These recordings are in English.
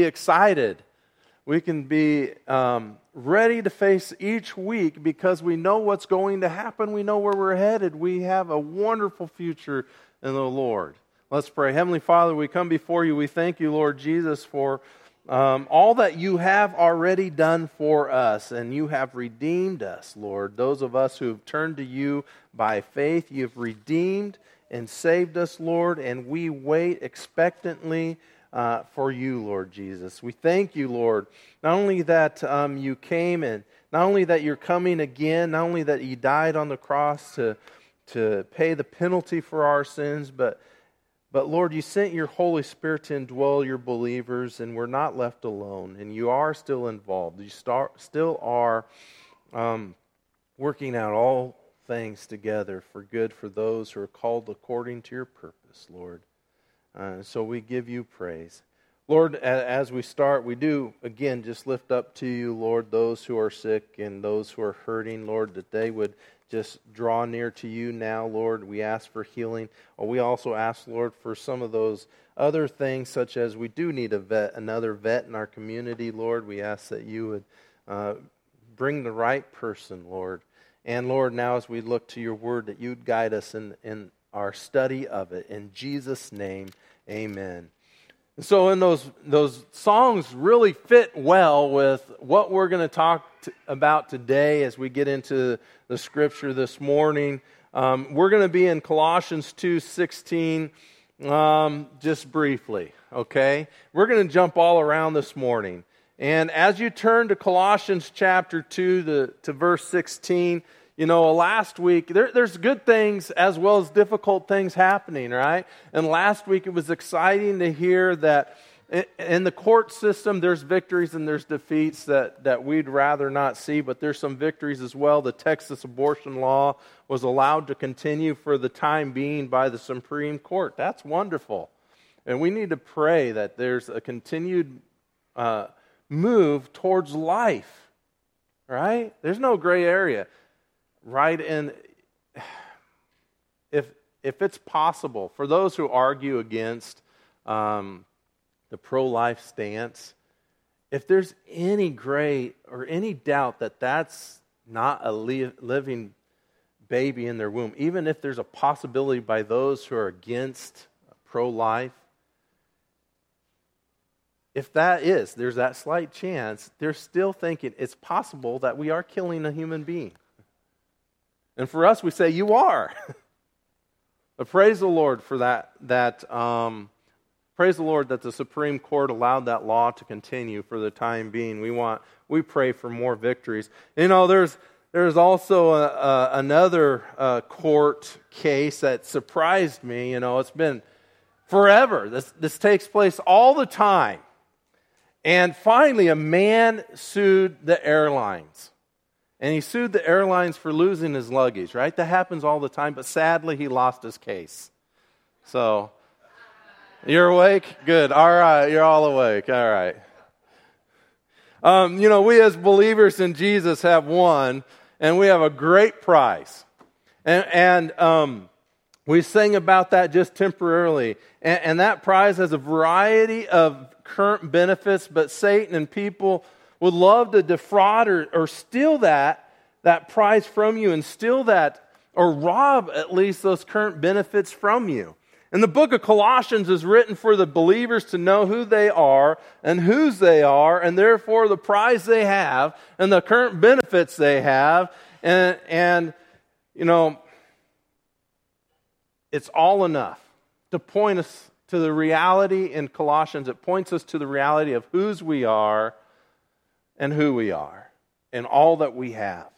be excited. We can be um, ready to face each week because we know what's going to happen. We know where we're headed. We have a wonderful future in the Lord. Let's pray. Heavenly Father, we come before you. We thank you, Lord Jesus, for um, all that you have already done for us, and you have redeemed us, Lord. Those of us who have turned to you by faith, you've redeemed and saved us, Lord, and we wait expectantly uh, for you, Lord Jesus. We thank you, Lord, not only that um, you came and not only that you're coming again, not only that you died on the cross to, to pay the penalty for our sins, but but Lord, you sent your Holy Spirit to indwell your believers, and we're not left alone. And you are still involved. You start, still are um, working out all things together for good for those who are called according to your purpose, Lord. Uh, so we give you praise. Lord, as we start, we do, again, just lift up to you, Lord, those who are sick and those who are hurting, Lord, that they would just draw near to you now, Lord. We ask for healing. We also ask, Lord, for some of those other things, such as we do need a vet, another vet in our community, Lord. We ask that you would uh, bring the right person, Lord. And Lord, now as we look to your word, that you'd guide us in, in our study of it. In Jesus' name, amen. And So, in those, those songs really fit well with what we're going to talk about today as we get into the scripture this morning. Um, we're going to be in Colossians 2 16, um, just briefly, okay? We're going to jump all around this morning. And as you turn to Colossians chapter 2 to, to verse 16, you know, last week, there, there's good things as well as difficult things happening, right? And last week it was exciting to hear that in the court system, there's victories and there's defeats that, that we'd rather not see, but there's some victories as well. The Texas abortion law was allowed to continue for the time being by the Supreme Court. That's wonderful. And we need to pray that there's a continued uh, move towards life, right? There's no gray area right in if if it's possible for those who argue against um, the pro-life stance if there's any gray or any doubt that that's not a li- living baby in their womb even if there's a possibility by those who are against pro-life if that is there's that slight chance they're still thinking it's possible that we are killing a human being and for us, we say, You are. but praise the Lord for that. that um, praise the Lord that the Supreme Court allowed that law to continue for the time being. We want, we pray for more victories. You know, there's, there's also a, a, another uh, court case that surprised me. You know, it's been forever. This, this takes place all the time. And finally, a man sued the airlines. And he sued the airlines for losing his luggage, right? That happens all the time, but sadly, he lost his case. So, you're awake? Good. All right. You're all awake. All right. Um, you know, we as believers in Jesus have won, and we have a great prize. And, and um, we sing about that just temporarily. And, and that prize has a variety of current benefits, but Satan and people would love to defraud or, or steal that, that prize from you and steal that or rob at least those current benefits from you. And the book of Colossians is written for the believers to know who they are and whose they are, and therefore the prize they have and the current benefits they have. And, and you know, it's all enough to point us to the reality in Colossians. It points us to the reality of whose we are and who we are and all that we have.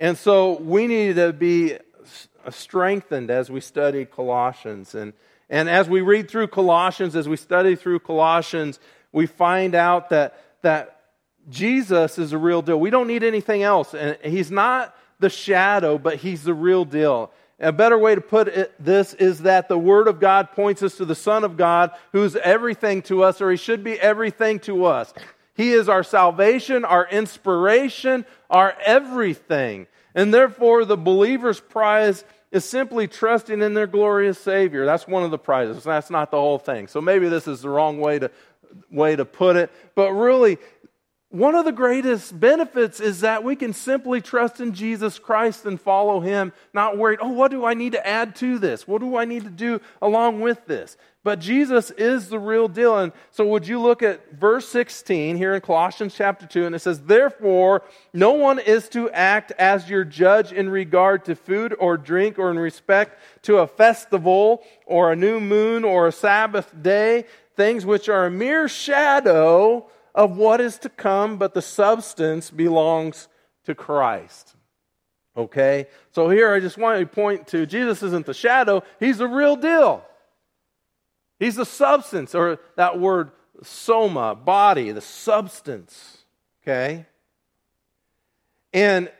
And so we need to be uh, strengthened as we study Colossians. And, and as we read through Colossians, as we study through Colossians, we find out that, that Jesus is a real deal. We don't need anything else. And he's not the shadow, but he's the real deal. A better way to put it, this is that the Word of God points us to the Son of God, who's everything to us, or He should be everything to us. He is our salvation, our inspiration, our everything. And therefore, the believer's prize is simply trusting in their glorious Savior. That's one of the prizes. That's not the whole thing. So maybe this is the wrong way to way to put it. But really, one of the greatest benefits is that we can simply trust in Jesus Christ and follow Him, not worried, oh, what do I need to add to this? What do I need to do along with this? But Jesus is the real deal. And so, would you look at verse 16 here in Colossians chapter 2? And it says, Therefore, no one is to act as your judge in regard to food or drink or in respect to a festival or a new moon or a Sabbath day, things which are a mere shadow of what is to come, but the substance belongs to Christ. Okay? So here I just want to point to Jesus isn't the shadow, he's the real deal. He's the substance, or that word soma, body, the substance. Okay? And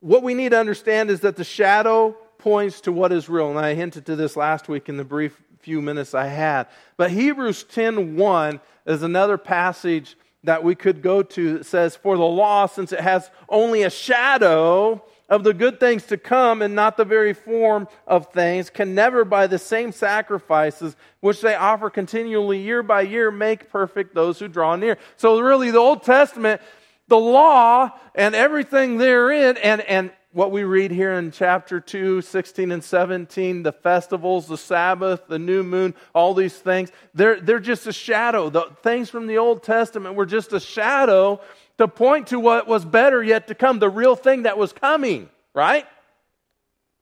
what we need to understand is that the shadow points to what is real. And I hinted to this last week in the brief few minutes I had. But Hebrews 10:1 is another passage that we could go to that says, For the law, since it has only a shadow of the good things to come and not the very form of things, can never by the same sacrifices which they offer continually year by year make perfect those who draw near. So, really, the Old Testament, the law and everything therein, and, and what we read here in chapter 2, 16 and 17, the festivals, the Sabbath, the new moon, all these things, they're, they're just a shadow. The things from the Old Testament were just a shadow to point to what was better yet to come, the real thing that was coming, right?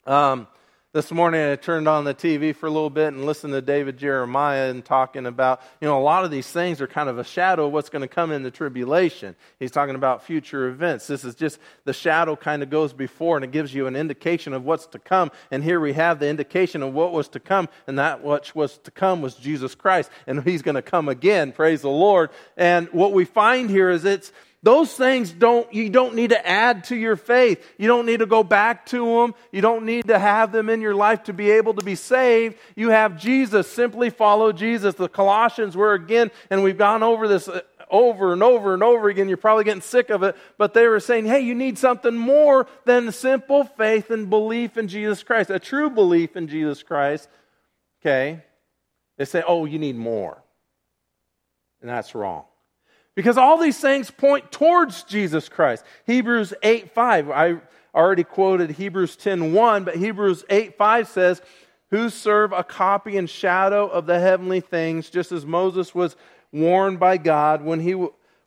Um, this morning I turned on the TV for a little bit and listened to David Jeremiah and talking about, you know, a lot of these things are kind of a shadow of what's going to come in the tribulation. He's talking about future events. This is just the shadow kind of goes before and it gives you an indication of what's to come. And here we have the indication of what was to come, and that which was to come was Jesus Christ. And he's going to come again, praise the Lord. And what we find here is it's those things don't, you don't need to add to your faith. You don't need to go back to them. You don't need to have them in your life to be able to be saved. You have Jesus. Simply follow Jesus. The Colossians were again, and we've gone over this uh, over and over and over again. You're probably getting sick of it, but they were saying, hey, you need something more than simple faith and belief in Jesus Christ, a true belief in Jesus Christ. Okay? They say, oh, you need more. And that's wrong. Because all these things point towards Jesus Christ. Hebrews 8 5. I already quoted Hebrews 10 1, but Hebrews 8 5 says, Who serve a copy and shadow of the heavenly things, just as Moses was warned by God when he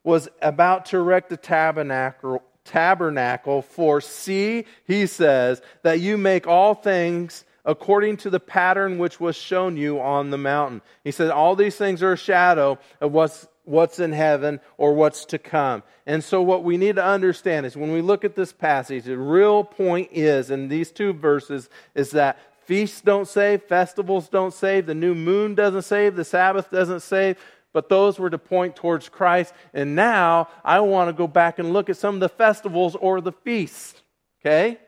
was about to erect the tabernacle. Tabernacle, for see, he says, that you make all things according to the pattern which was shown you on the mountain. He said, All these things are a shadow of what's what's in heaven or what's to come. And so, what we need to understand is when we look at this passage, the real point is in these two verses is that feasts don't save, festivals don't save, the new moon doesn't save, the Sabbath doesn't save. But those were to point towards Christ. And now I want to go back and look at some of the festivals or the feasts. Okay?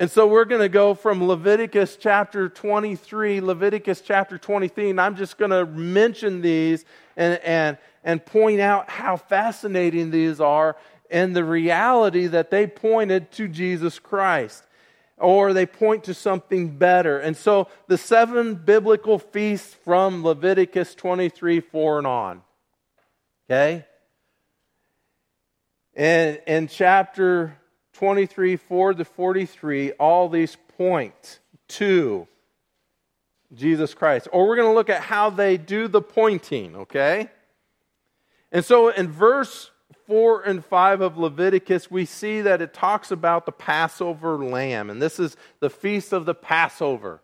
And so we're going to go from Leviticus chapter 23, Leviticus chapter 23, and I'm just going to mention these and, and, and point out how fascinating these are and the reality that they pointed to Jesus Christ or they point to something better. And so the seven biblical feasts from Leviticus 23, 4 and on. Okay? And in chapter 23, 4 to 43, all these point to Jesus Christ. Or we're going to look at how they do the pointing, okay? And so in verse 4 and 5 of Leviticus, we see that it talks about the Passover lamb. And this is the feast of the Passover.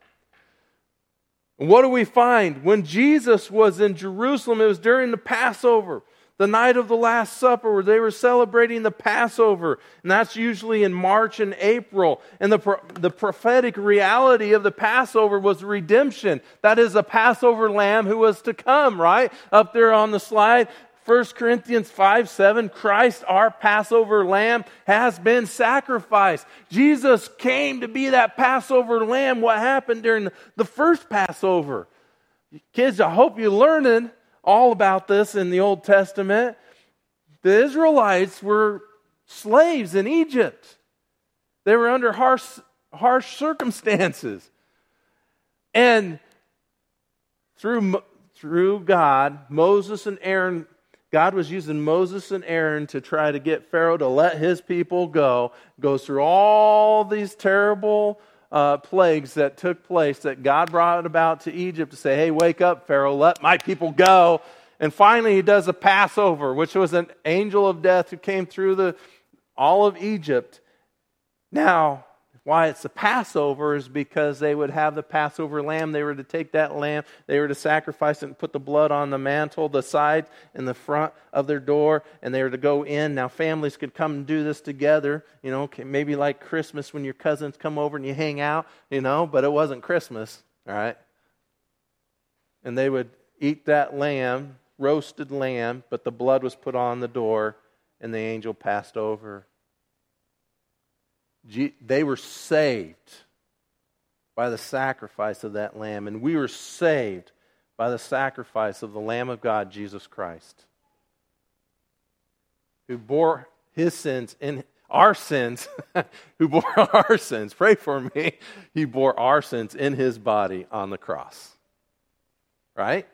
And what do we find? When Jesus was in Jerusalem, it was during the Passover the night of the Last Supper, where they were celebrating the Passover. And that's usually in March and April. And the, the prophetic reality of the Passover was redemption. That is a Passover lamb who was to come, right? Up there on the slide. 1 Corinthians 5 7, Christ, our Passover lamb, has been sacrificed. Jesus came to be that Passover lamb. What happened during the first Passover? Kids, I hope you're learning all about this in the Old Testament. The Israelites were slaves in Egypt, they were under harsh, harsh circumstances. And through, through God, Moses and Aaron, God was using Moses and Aaron to try to get Pharaoh to let his people go. Goes through all these terrible uh, plagues that took place that God brought about to Egypt to say, hey, wake up, Pharaoh, let my people go. And finally, he does a Passover, which was an angel of death who came through the, all of Egypt. Now, why it's the Passover is because they would have the Passover lamb. They were to take that lamb, they were to sacrifice it and put the blood on the mantle, the side, and the front of their door, and they were to go in. Now, families could come and do this together, you know, maybe like Christmas when your cousins come over and you hang out, you know, but it wasn't Christmas, all right? And they would eat that lamb, roasted lamb, but the blood was put on the door, and the angel passed over they were saved by the sacrifice of that lamb, and we were saved by the sacrifice of the Lamb of God, Jesus Christ, who bore his sins in our sins, who bore our sins. Pray for me. He bore our sins in his body on the cross. Right?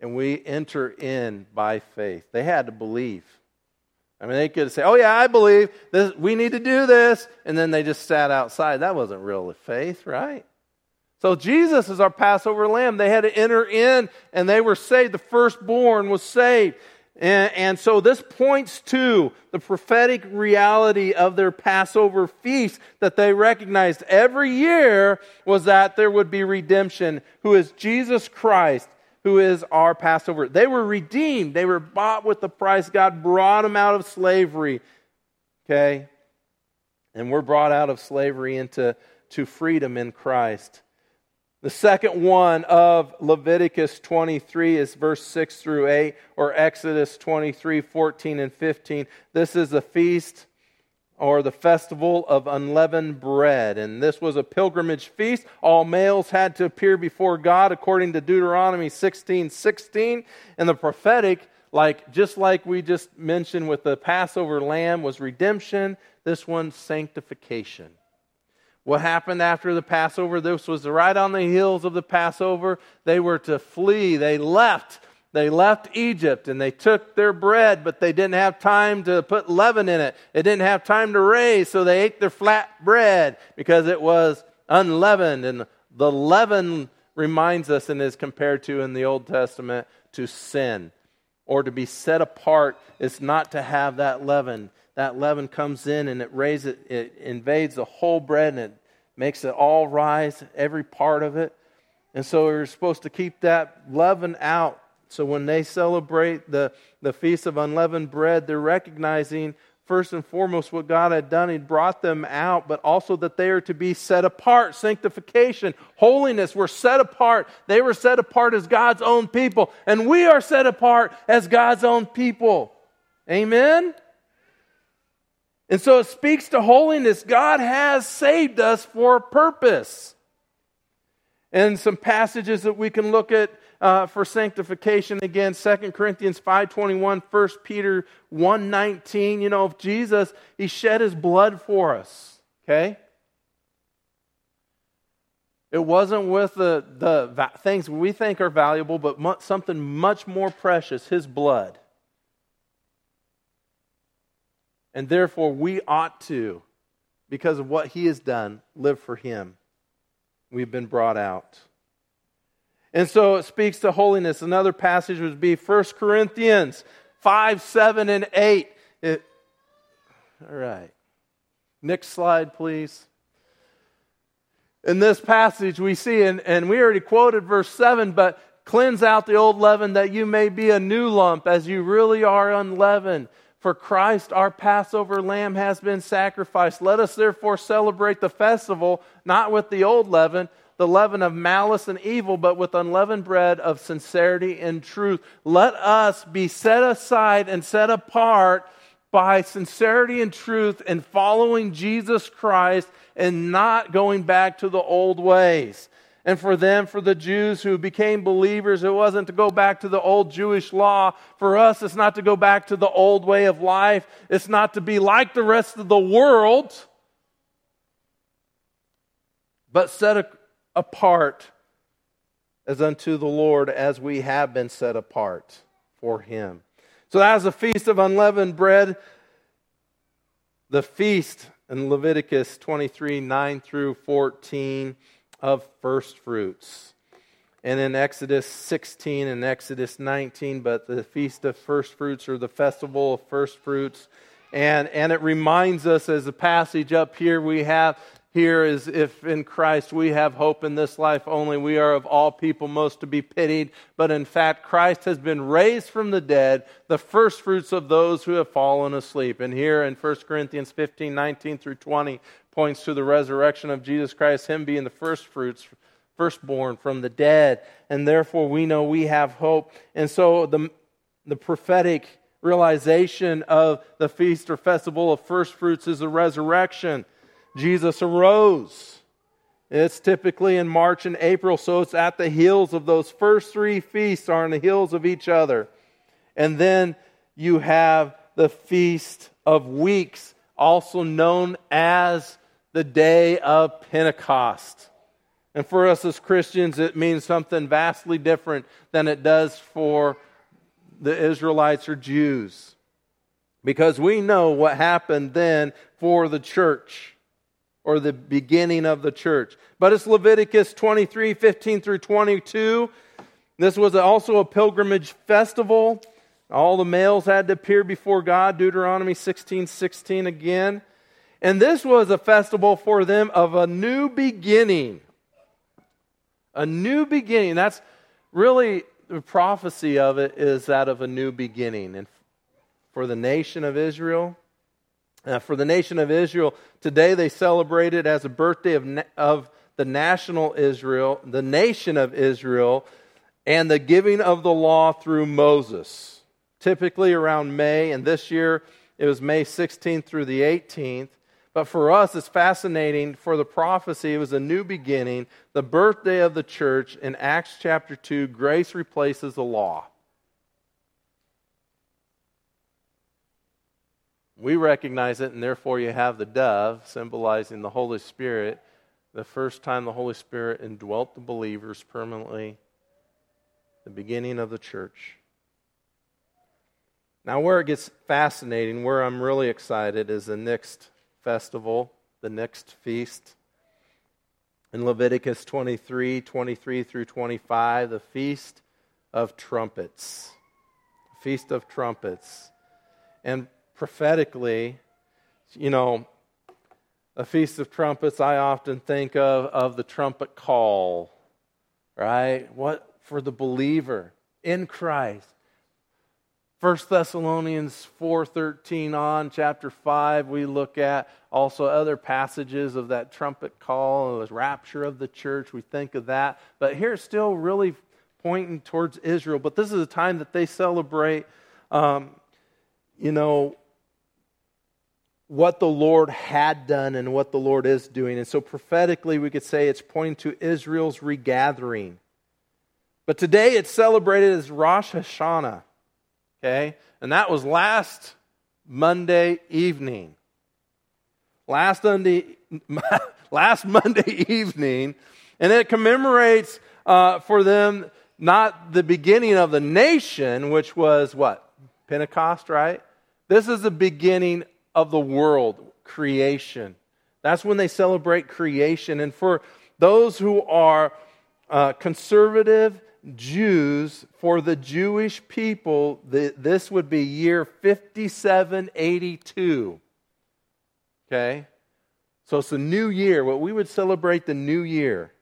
And we enter in by faith. They had to believe. I mean, they could say, oh, yeah, I believe this, we need to do this. And then they just sat outside. That wasn't real faith, right? So Jesus is our Passover lamb. They had to enter in and they were saved. The firstborn was saved. And, and, so this points to the prophetic reality of their Passover feast that they recognized every year was that there would be redemption, who is Jesus Christ who is our Passover. They were redeemed, they were bought with the price. God brought them out of slavery. Okay? And we're brought out of slavery into to freedom in Christ. The second one of Leviticus 23 is verse 6 through 8, or Exodus 23, 14 and 15. This is the feast or the festival of unleavened bread. And this was a pilgrimage feast. All males had to appear before God according to Deuteronomy 16 16. And the prophetic, like just like we just mentioned with the Passover lamb, was redemption. This one, sanctification. What happened after the Passover? This was right on the heels of the Passover. They were to flee. They left they left Egypt and they took their bread, but they didn't have time to put leaven in it. They didn't have time to raise, so they ate their flat bread because it was unleavened. And the leaven reminds us and is compared to in the Old Testament to sin or to be set apart is not to have that leaven. That leaven comes in and it raises it invades the whole bread and it makes it all rise, every part of it. And so we're supposed to keep that leaven out so when they celebrate the, the Feast of Unleavened Bread, they're recognizing first and foremost what God had done. He brought them out, but also that they are to be set apart. Sanctification, holiness, were set apart. They were set apart as God's own people, and we are set apart as God's own people. Amen? And so it speaks to holiness. God has saved us for a purpose. And some passages that we can look at uh, for sanctification. Again 2 corinthians 5.21 1 peter 1.19 you know if jesus he shed his blood for us okay? It wasn't with the, the things we think are valuable but something much more precious his blood. And therefore we ought to because of what he has done live for him. We've been brought out and so it speaks to holiness. Another passage would be 1 Corinthians 5, 7, and 8. It, all right. Next slide, please. In this passage, we see, and, and we already quoted verse 7, but cleanse out the old leaven that you may be a new lump as you really are unleavened. For Christ, our Passover lamb, has been sacrificed. Let us therefore celebrate the festival, not with the old leaven, the leaven of malice and evil, but with unleavened bread of sincerity and truth. Let us be set aside and set apart by sincerity and truth and following Jesus Christ and not going back to the old ways. And for them, for the Jews who became believers, it wasn't to go back to the old Jewish law. For us, it's not to go back to the old way of life. It's not to be like the rest of the world, but set apart as unto the Lord as we have been set apart for him. So that was the feast of unleavened bread. The feast in Leviticus 23 9 through 14 of first fruits. And in Exodus 16 and Exodus 19, but the feast of first fruits or the festival of first fruits. And, and it reminds us, as a passage up here we have here is if in Christ we have hope in this life only, we are of all people most to be pitied. But in fact, Christ has been raised from the dead, the first fruits of those who have fallen asleep. And here in 1 Corinthians 15 19 through 20 points to the resurrection of Jesus Christ, Him being the first fruits, firstborn from the dead. And therefore, we know we have hope. And so the, the prophetic realization of the feast or festival of first fruits is the resurrection. Jesus arose. It's typically in March and April, so it's at the heels of those first three feasts, are on the heels of each other. And then you have the Feast of Weeks, also known as the day of Pentecost. And for us as Christians, it means something vastly different than it does for the Israelites or Jews. Because we know what happened then for the church or the beginning of the church. But it's Leviticus 23 15 through 22. This was also a pilgrimage festival. All the males had to appear before God, Deuteronomy 16 16 again. And this was a festival for them of a new beginning. A new beginning. That's really the prophecy of it is that of a new beginning. And for the nation of Israel, uh, for the nation of Israel, today they celebrate it as a birthday of, na- of the national Israel, the nation of Israel, and the giving of the law through Moses, typically around May. And this year it was May 16th through the 18th. But for us, it's fascinating. For the prophecy, it was a new beginning, the birthday of the church. In Acts chapter 2, grace replaces the law. We recognize it, and therefore you have the dove symbolizing the Holy Spirit, the first time the Holy Spirit indwelt the believers permanently, the beginning of the church. Now, where it gets fascinating, where I'm really excited, is the next festival, the next feast. In Leviticus 23 23 through 25, the Feast of Trumpets. Feast of Trumpets. And prophetically, you know, a Feast of Trumpets, I often think of, of the trumpet call, right? What for the believer in Christ. 1 Thessalonians 4:13 on chapter 5 we look at also other passages of that trumpet call the rapture of the church we think of that but here it's still really pointing towards Israel but this is a time that they celebrate um, you know what the Lord had done and what the Lord is doing. And so prophetically, we could say it's pointing to Israel's regathering. But today it's celebrated as Rosh Hashanah. Okay? And that was last Monday evening. Last Monday, last Monday evening. And it commemorates uh, for them not the beginning of the nation, which was what? Pentecost, right? This is the beginning of the world, creation. That's when they celebrate creation. And for those who are uh, conservative Jews, for the Jewish people, the, this would be year 5782. Okay? So it's a new year, what we would celebrate the new year.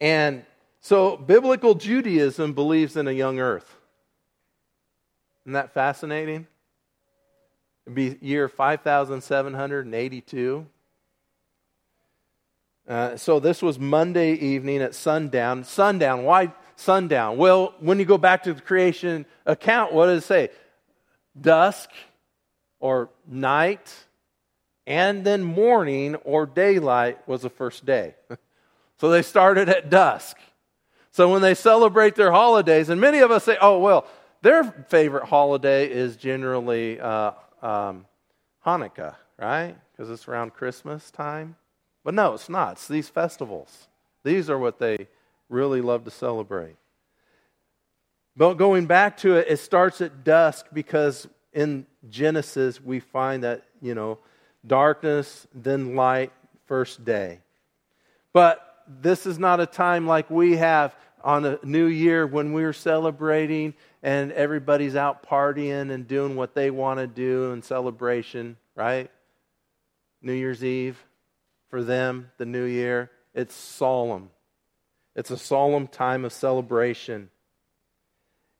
And so biblical Judaism believes in a young earth. Isn't that fascinating? It'd be year 5782. Uh, so this was Monday evening at sundown. Sundown, why sundown? Well, when you go back to the creation account, what does it say? Dusk or night, and then morning or daylight was the first day. so they started at dusk. So when they celebrate their holidays, and many of us say, oh, well, their favorite holiday is generally uh, um, Hanukkah, right? Because it's around Christmas time. But no, it's not. It's these festivals. These are what they really love to celebrate. But going back to it, it starts at dusk because in Genesis we find that, you know, darkness, then light, first day. But this is not a time like we have on a new year when we're celebrating and everybody's out partying and doing what they want to do in celebration, right? New Year's Eve for them, the new year, it's solemn. It's a solemn time of celebration.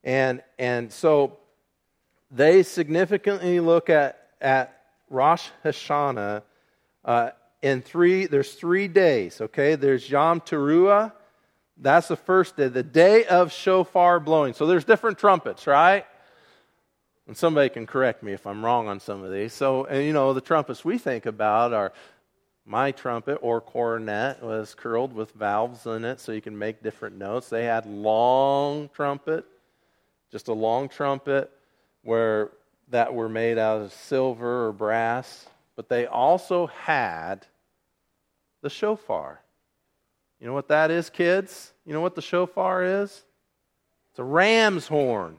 And, and so they significantly look at, at Rosh Hashanah uh, in three, there's three days, okay? There's Yom Teruah, that's the first day, the day of shofar blowing. So there's different trumpets, right? And somebody can correct me if I'm wrong on some of these. So, and you know, the trumpets we think about are my trumpet or cornet was curled with valves in it so you can make different notes. They had long trumpet, just a long trumpet where that were made out of silver or brass, but they also had the shofar. You know what that is, kids? You know what the shofar is? It's a ram's horn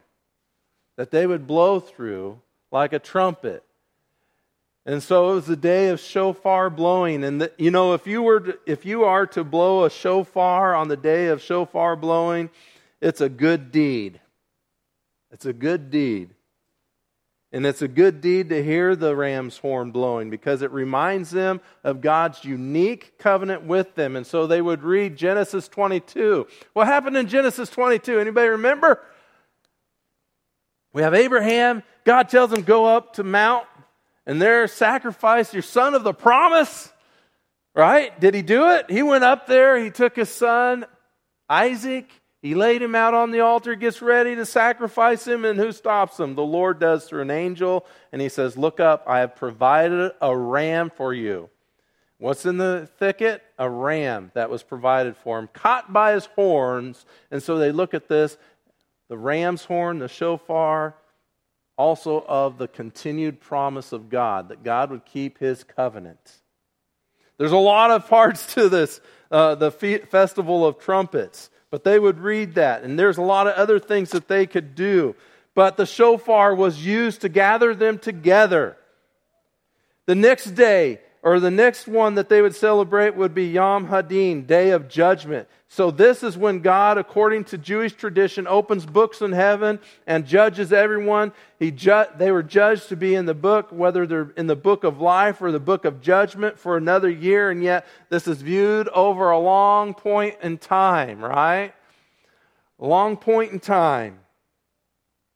that they would blow through like a trumpet. And so it was the day of shofar blowing. And the, you know, if you were to, if you are to blow a shofar on the day of shofar blowing, it's a good deed. It's a good deed. And it's a good deed to hear the ram's horn blowing because it reminds them of God's unique covenant with them. And so they would read Genesis 22. What happened in Genesis 22? Anybody remember? We have Abraham. God tells him, Go up to Mount and there sacrifice your son of the promise. Right? Did he do it? He went up there. He took his son, Isaac. He laid him out on the altar, gets ready to sacrifice him, and who stops him? The Lord does through an angel, and he says, Look up, I have provided a ram for you. What's in the thicket? A ram that was provided for him, caught by his horns. And so they look at this the ram's horn, the shofar, also of the continued promise of God, that God would keep his covenant. There's a lot of parts to this, uh, the festival of trumpets. But they would read that. And there's a lot of other things that they could do. But the shofar was used to gather them together. The next day, or the next one that they would celebrate would be Yom Hadin, Day of Judgment. So, this is when God, according to Jewish tradition, opens books in heaven and judges everyone. He ju- they were judged to be in the book, whether they're in the book of life or the book of judgment for another year, and yet this is viewed over a long point in time, right? A long point in time.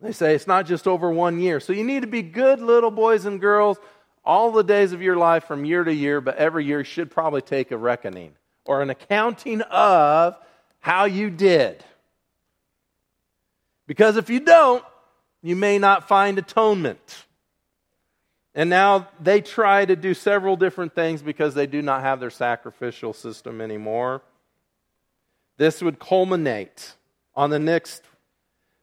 They say it's not just over one year. So, you need to be good little boys and girls all the days of your life from year to year, but every year should probably take a reckoning or an accounting of how you did. Because if you don't, you may not find atonement. And now they try to do several different things because they do not have their sacrificial system anymore. This would culminate on the next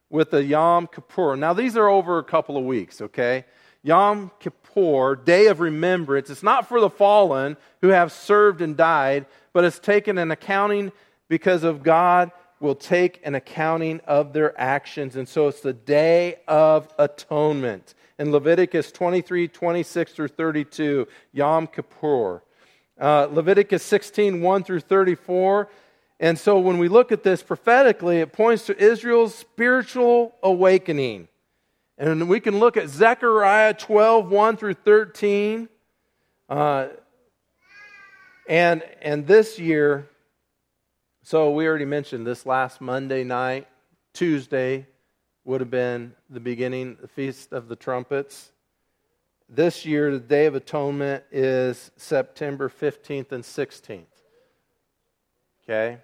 with the Yom Kippur. Now, these are over a couple of weeks, okay? Yom Kippur, Day of Remembrance, it's not for the fallen who have served and died, but it's taken an accounting because of God will take an accounting of their actions. And so it's the Day of Atonement. In Leviticus 23, 26 through 32, Yom Kippur. Uh, Leviticus 16, 1 through 34. And so when we look at this prophetically, it points to Israel's spiritual awakening. And we can look at Zechariah 12, 1 through 13. Uh, and, and this year, so we already mentioned this last Monday night, Tuesday would have been the beginning, the Feast of the Trumpets. This year, the Day of Atonement is September 15th and 16th. Okay?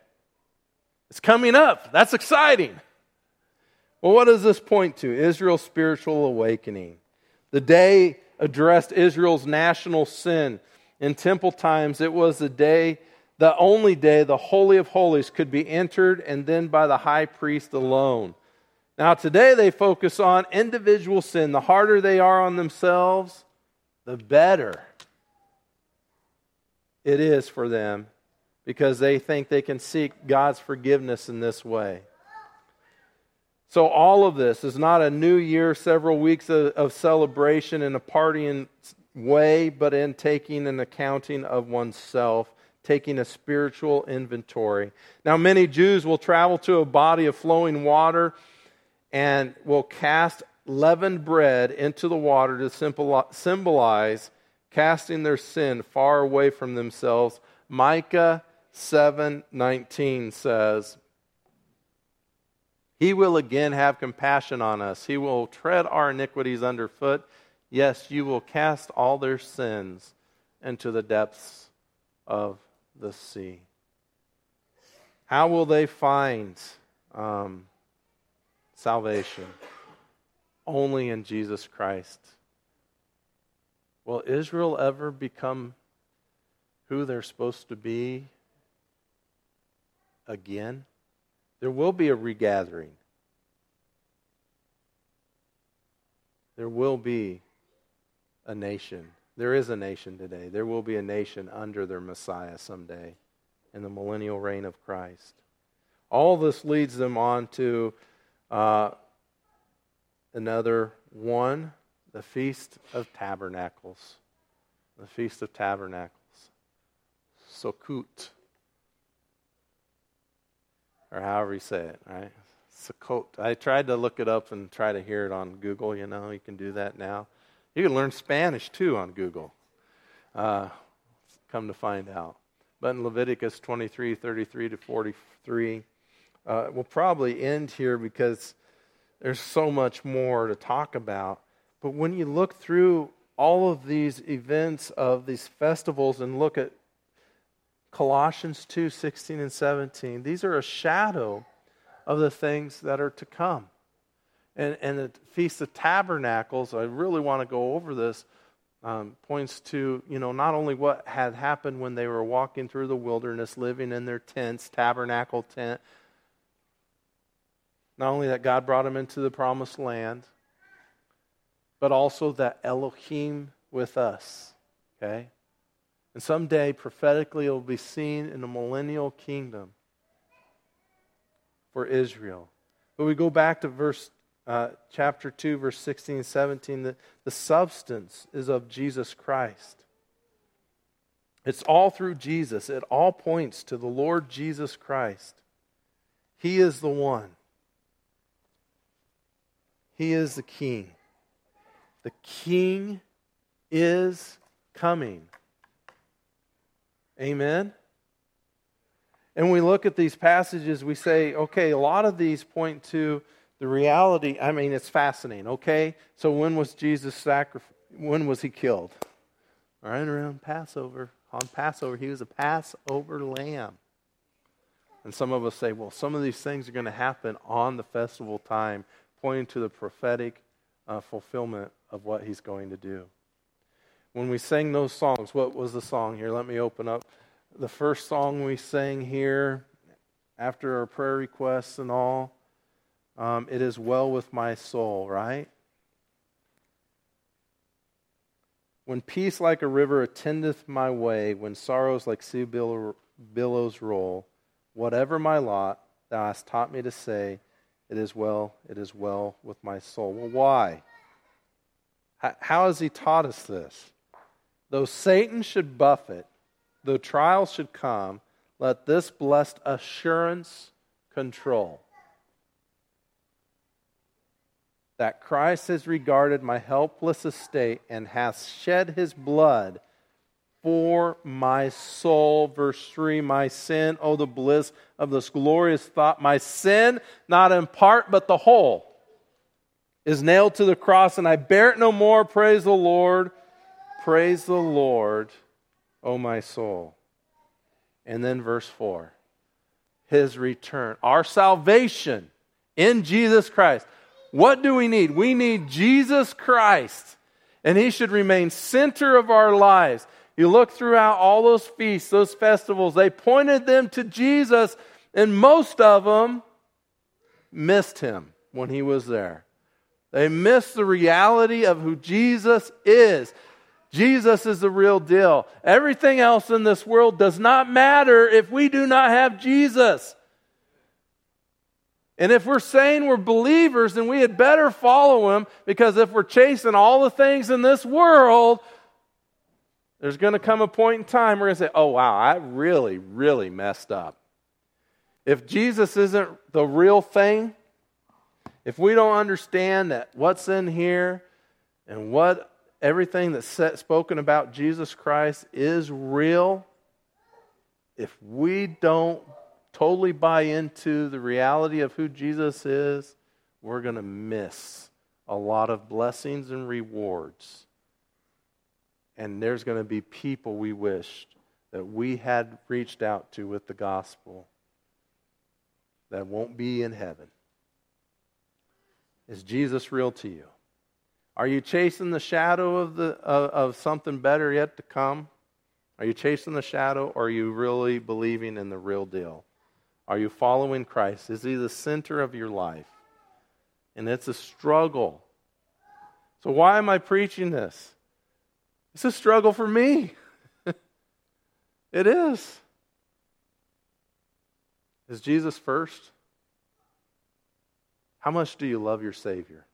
It's coming up. That's exciting. Well, what does this point to? Israel's spiritual awakening. The day addressed Israel's national sin. In temple times, it was the day, the only day the Holy of Holies could be entered and then by the high priest alone. Now, today they focus on individual sin. The harder they are on themselves, the better it is for them because they think they can seek God's forgiveness in this way. So, all of this is not a new year, several weeks of, of celebration in a partying way, but in taking an accounting of oneself, taking a spiritual inventory. Now, many Jews will travel to a body of flowing water and will cast leavened bread into the water to symbolize casting their sin far away from themselves. Micah 7:19 says, He will again have compassion on us. He will tread our iniquities underfoot. Yes, you will cast all their sins into the depths of the sea. How will they find um, salvation? Only in Jesus Christ. Will Israel ever become who they're supposed to be again? There will be a regathering. There will be a nation. There is a nation today. There will be a nation under their Messiah someday in the millennial reign of Christ. All this leads them on to uh, another one the Feast of Tabernacles. The Feast of Tabernacles. Sukkot. Or however you say it, right? Sukkot. I tried to look it up and try to hear it on Google. You know, you can do that now. You can learn Spanish too on Google. Uh, come to find out. But in Leviticus 23 33 to 43, uh, we'll probably end here because there's so much more to talk about. But when you look through all of these events of these festivals and look at Colossians 2 16 and 17, these are a shadow of the things that are to come. And, and the Feast of Tabernacles, I really want to go over this, um, points to, you know, not only what had happened when they were walking through the wilderness, living in their tents, tabernacle tent, not only that God brought them into the promised land, but also that Elohim with us. Okay? And someday, prophetically, it will be seen in the millennial kingdom for Israel. But we go back to verse uh, chapter 2, verse 16 and 17. The, the substance is of Jesus Christ. It's all through Jesus. It all points to the Lord Jesus Christ. He is the one. He is the King. The king is coming. Amen? And we look at these passages, we say, okay, a lot of these point to the reality. I mean, it's fascinating, okay? So when was Jesus sacrificed? When was he killed? Right around Passover. On Passover, he was a Passover lamb. And some of us say, well, some of these things are going to happen on the festival time, pointing to the prophetic uh, fulfillment of what he's going to do. When we sang those songs, what was the song here? Let me open up. The first song we sang here after our prayer requests and all, um, it is well with my soul, right? When peace like a river attendeth my way, when sorrows like sea billows roll, whatever my lot, thou hast taught me to say, It is well, it is well with my soul. Well, why? How has he taught us this? Though Satan should buffet, though trials should come, let this blessed assurance control. That Christ has regarded my helpless estate and hath shed his blood for my soul. Verse 3 My sin, oh, the bliss of this glorious thought. My sin, not in part, but the whole is nailed to the cross, and I bear it no more. Praise the Lord. Praise the Lord, O my soul. And then verse 4 His return, our salvation in Jesus Christ. What do we need? We need Jesus Christ, and He should remain center of our lives. You look throughout all those feasts, those festivals, they pointed them to Jesus, and most of them missed Him when He was there. They missed the reality of who Jesus is. Jesus is the real deal. Everything else in this world does not matter if we do not have Jesus. And if we're saying we're believers, then we had better follow him because if we're chasing all the things in this world, there's going to come a point in time we're going to say, oh, wow, I really, really messed up. If Jesus isn't the real thing, if we don't understand that what's in here and what everything that's set, spoken about Jesus Christ is real, if we don't totally buy into the reality of who Jesus is, we're going to miss a lot of blessings and rewards. And there's going to be people we wished that we had reached out to with the gospel that won't be in heaven. Is Jesus real to you? Are you chasing the shadow of, the, of, of something better yet to come? Are you chasing the shadow or are you really believing in the real deal? Are you following Christ? Is He the center of your life? And it's a struggle. So, why am I preaching this? It's a struggle for me. it is. Is Jesus first? How much do you love your Savior?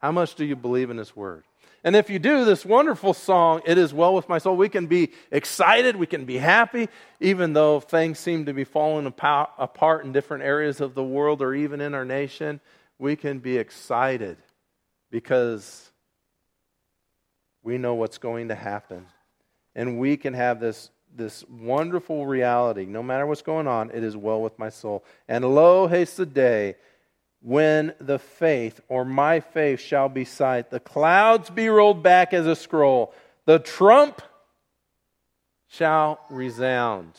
How much do you believe in His Word? And if you do this wonderful song, It Is Well With My Soul, we can be excited, we can be happy, even though things seem to be falling apart in different areas of the world or even in our nation. We can be excited because we know what's going to happen. And we can have this, this wonderful reality. No matter what's going on, it is well with my soul. And lo, haste the day when the faith or my faith shall be sight, the clouds be rolled back as a scroll, the trump shall resound,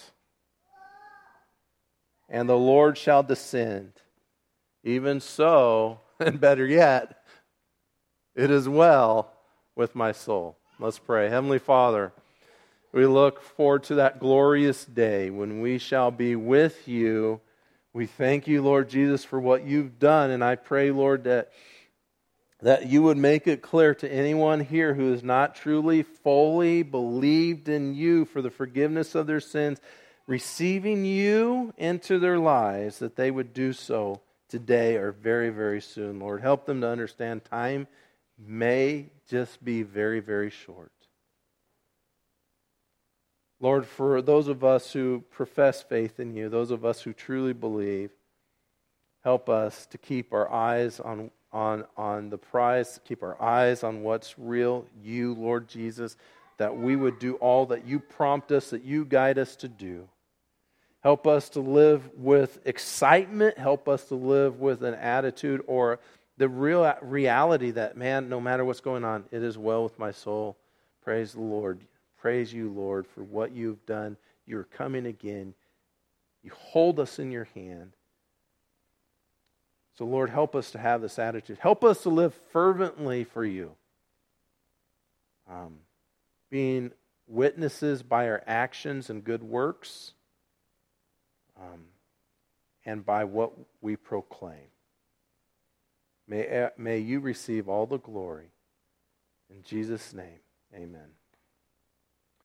and the Lord shall descend. Even so, and better yet, it is well with my soul. Let's pray. Heavenly Father, we look forward to that glorious day when we shall be with you we thank you, Lord Jesus, for what you've done. And I pray, Lord, that, that you would make it clear to anyone here who has not truly, fully believed in you for the forgiveness of their sins, receiving you into their lives, that they would do so today or very, very soon, Lord. Help them to understand time may just be very, very short. Lord, for those of us who profess faith in you, those of us who truly believe, help us to keep our eyes on, on, on the prize, keep our eyes on what's real, you, Lord Jesus, that we would do all that you prompt us, that you guide us to do. Help us to live with excitement. Help us to live with an attitude or the real reality that, man, no matter what's going on, it is well with my soul. Praise the Lord. Praise you, Lord, for what you've done. You're coming again. You hold us in your hand. So, Lord, help us to have this attitude. Help us to live fervently for you, um, being witnesses by our actions and good works, um, and by what we proclaim. May, may you receive all the glory. In Jesus' name, amen.